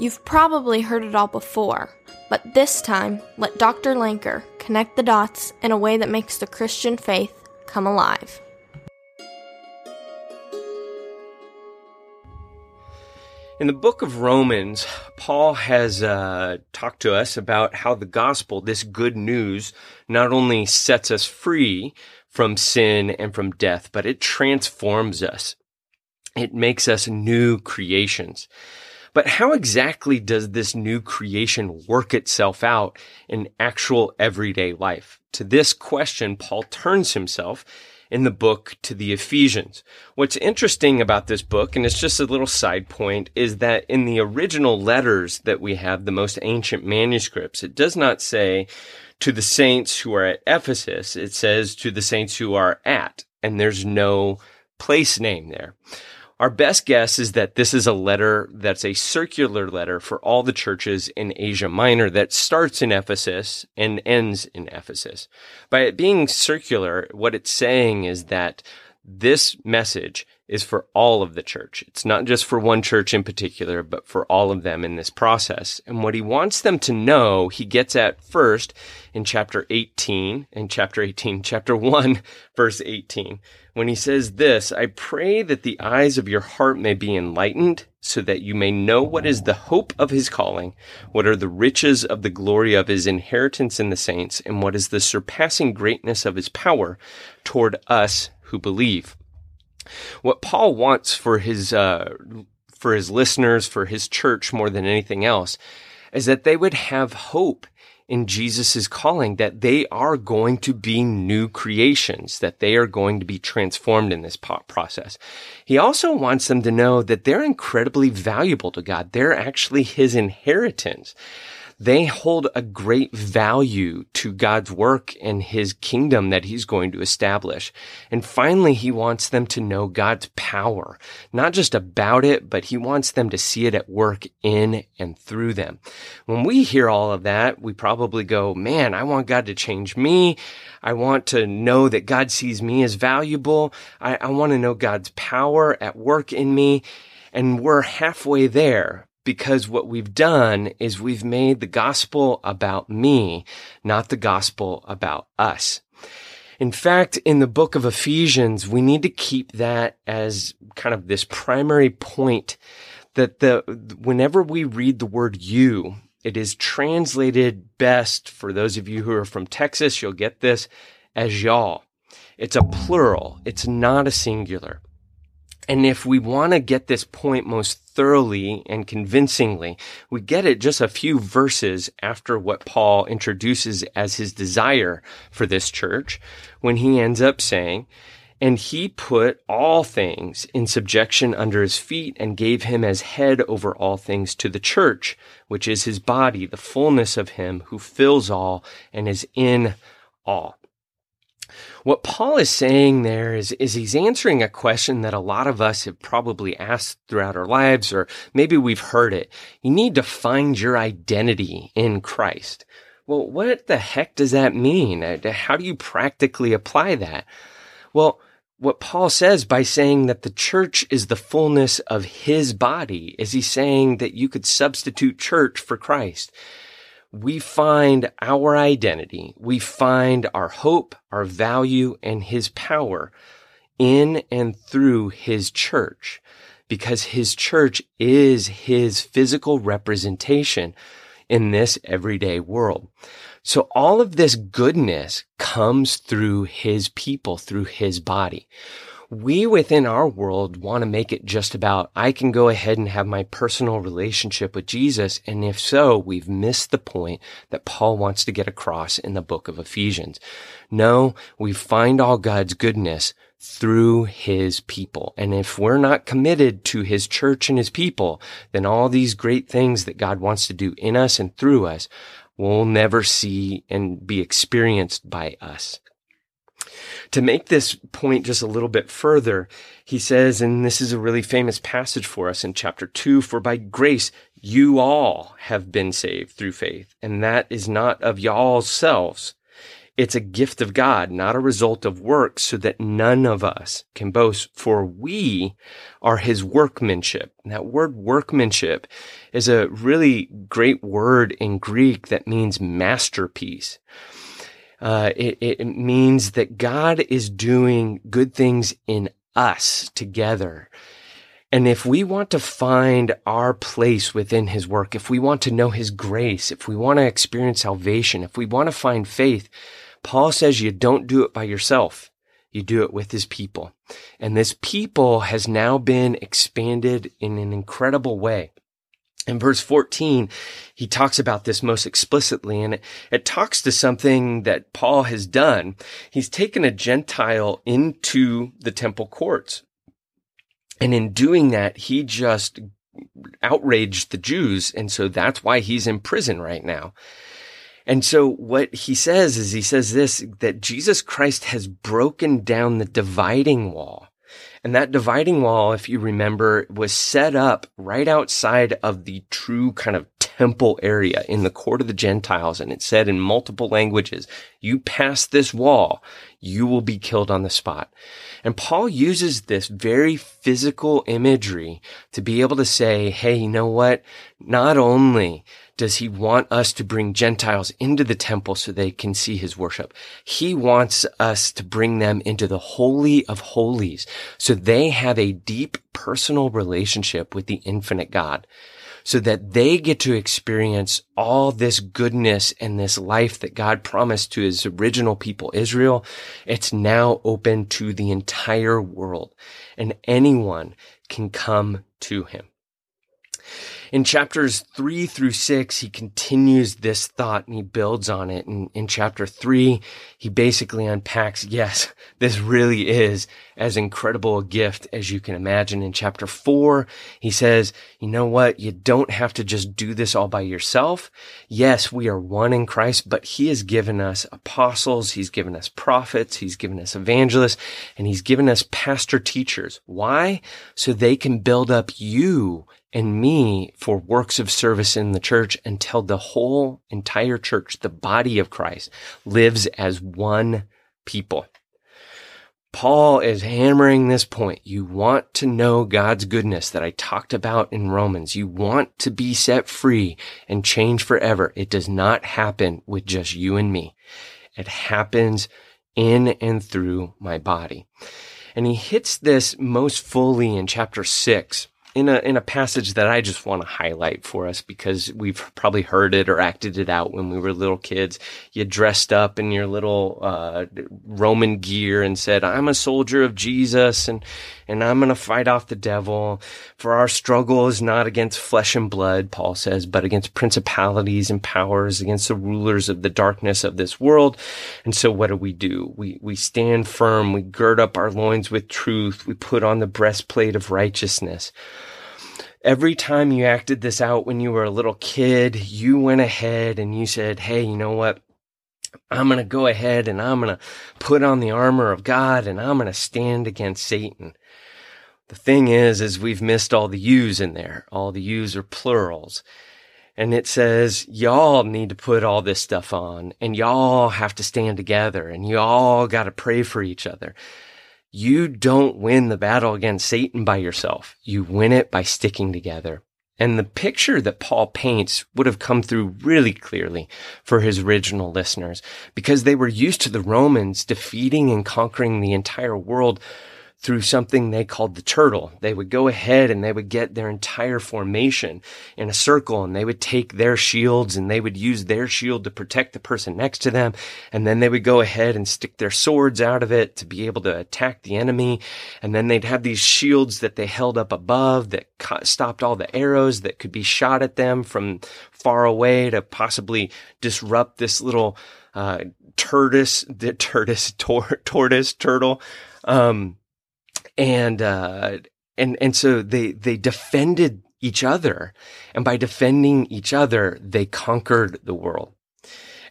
You've probably heard it all before, but this time, let Dr. Lanker connect the dots in a way that makes the Christian faith come alive. In the book of Romans, Paul has uh, talked to us about how the gospel, this good news, not only sets us free from sin and from death, but it transforms us. It makes us new creations. But how exactly does this new creation work itself out in actual everyday life? To this question, Paul turns himself in the book to the Ephesians. What's interesting about this book, and it's just a little side point, is that in the original letters that we have, the most ancient manuscripts, it does not say to the saints who are at Ephesus. It says to the saints who are at, and there's no place name there. Our best guess is that this is a letter that's a circular letter for all the churches in Asia Minor that starts in Ephesus and ends in Ephesus. By it being circular, what it's saying is that this message is for all of the church. It's not just for one church in particular, but for all of them in this process. And what he wants them to know, he gets at first in chapter 18, in chapter 18, chapter 1, verse 18, when he says this, I pray that the eyes of your heart may be enlightened so that you may know what is the hope of his calling, what are the riches of the glory of his inheritance in the saints, and what is the surpassing greatness of his power toward us who believe. What Paul wants for his uh, for his listeners, for his church more than anything else, is that they would have hope in Jesus' calling that they are going to be new creations, that they are going to be transformed in this process. He also wants them to know that they're incredibly valuable to God. They're actually his inheritance they hold a great value to God's work and his kingdom that he's going to establish. And finally, he wants them to know God's power, not just about it, but he wants them to see it at work in and through them. When we hear all of that, we probably go, man, I want God to change me. I want to know that God sees me as valuable. I, I want to know God's power at work in me. And we're halfway there because what we've done is we've made the gospel about me, not the gospel about us. In fact, in the book of Ephesians, we need to keep that as kind of this primary point that the, whenever we read the word you, it is translated best for those of you who are from Texas, you'll get this as y'all. It's a plural. It's not a singular. And if we want to get this point most thoroughly and convincingly, we get it just a few verses after what Paul introduces as his desire for this church when he ends up saying, and he put all things in subjection under his feet and gave him as head over all things to the church, which is his body, the fullness of him who fills all and is in all. What Paul is saying there is, is he's answering a question that a lot of us have probably asked throughout our lives, or maybe we've heard it. You need to find your identity in Christ. Well, what the heck does that mean? Uh, how do you practically apply that? Well, what Paul says by saying that the church is the fullness of his body is he saying that you could substitute church for Christ we find our identity, we find our hope, our value, and his power in and through his church because his church is his physical representation in this everyday world. So all of this goodness comes through his people, through his body we within our world want to make it just about, I can go ahead and have my personal relationship with Jesus. And if so, we've missed the point that Paul wants to get across in the book of Ephesians. No, we find all God's goodness through his people. And if we're not committed to his church and his people, then all these great things that God wants to do in us and through us we'll never see and be experienced by us. To make this point just a little bit further, he says, and this is a really famous passage for us in chapter two, for by grace you all have been saved through faith, and that is not of y'all's selves. It's a gift of God, not a result of works, so that none of us can boast, for we are his workmanship. And that word workmanship is a really great word in Greek that means masterpiece. Uh, it, it means that God is doing good things in us together. And if we want to find our place within his work, if we want to know his grace, if we want to experience salvation, if we want to find faith, Paul says you don't do it by yourself. You do it with his people. And this people has now been expanded in an incredible way. In verse 14, he talks about this most explicitly, and it, it, talks to something that Paul has done. He's taken a Gentile into the temple courts. And in doing that, he just outraged the Jews. And so that's why he's in prison right now. And so what he says is he says this, that Jesus Christ has broken down the dividing wall. And that dividing wall, if you remember, was set up right outside of the true kind of temple area in the court of the Gentiles. And it said in multiple languages, you pass this wall, you will be killed on the spot. And Paul uses this very physical imagery to be able to say, Hey, you know what? Not only does he want us to bring Gentiles into the temple so they can see his worship. He wants us to bring them into the holy of holies so they have a deep personal relationship with the infinite God so that they get to experience all this goodness and this life that God promised to his original people, Israel. It's now open to the entire world and anyone can come to him. In chapters three through six, he continues this thought and he builds on it. And in chapter three, he basically unpacks, yes, this really is as incredible a gift as you can imagine. In chapter four, he says, you know what? You don't have to just do this all by yourself. Yes, we are one in Christ, but he has given us apostles. He's given us prophets. He's given us evangelists and he's given us pastor teachers. Why? So they can build up you and me for works of service in the church until the whole entire church, the body of Christ, lives as one people. Paul is hammering this point. You want to know God's goodness that I talked about in Romans. You want to be set free and change forever. It does not happen with just you and me. It happens in and through my body. And he hits this most fully in chapter six in a in a passage that I just want to highlight for us because we've probably heard it or acted it out when we were little kids. You dressed up in your little uh, Roman gear and said, "I'm a soldier of Jesus," and and I'm going to fight off the devil. For our struggle is not against flesh and blood, Paul says, but against principalities and powers, against the rulers of the darkness of this world. And so, what do we do? We we stand firm. We gird up our loins with truth. We put on the breastplate of righteousness every time you acted this out when you were a little kid, you went ahead and you said, Hey, you know what? I'm going to go ahead and I'm going to put on the armor of God and I'm going to stand against Satan. The thing is, is we've missed all the U's in there. All the U's are plurals. And it says, y'all need to put all this stuff on and y'all have to stand together and y'all got to pray for each other. You don't win the battle against Satan by yourself. You win it by sticking together. And the picture that Paul paints would have come through really clearly for his original listeners because they were used to the Romans defeating and conquering the entire world through something they called the turtle. They would go ahead and they would get their entire formation in a circle and they would take their shields and they would use their shield to protect the person next to them. And then they would go ahead and stick their swords out of it to be able to attack the enemy. And then they'd have these shields that they held up above that stopped all the arrows that could be shot at them from far away to possibly disrupt this little, uh, tortoise, the tortoise, tor- tortoise, turtle, um, and uh, and and so they they defended each other, and by defending each other, they conquered the world.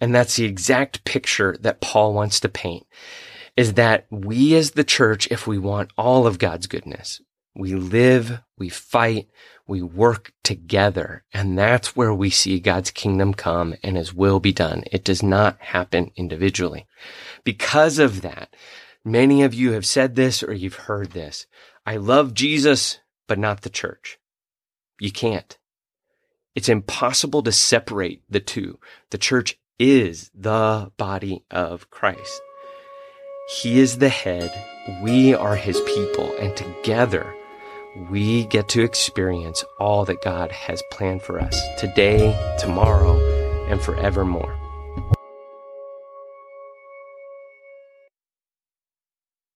And that's the exact picture that Paul wants to paint is that we as the church, if we want all of God's goodness, We live, we fight, we work together. And that's where we see God's kingdom come and his will be done. It does not happen individually. Because of that, many of you have said this or you've heard this. I love Jesus, but not the church. You can't. It's impossible to separate the two. The church is the body of Christ. He is the head. We are his people. And together, we get to experience all that God has planned for us today, tomorrow, and forevermore.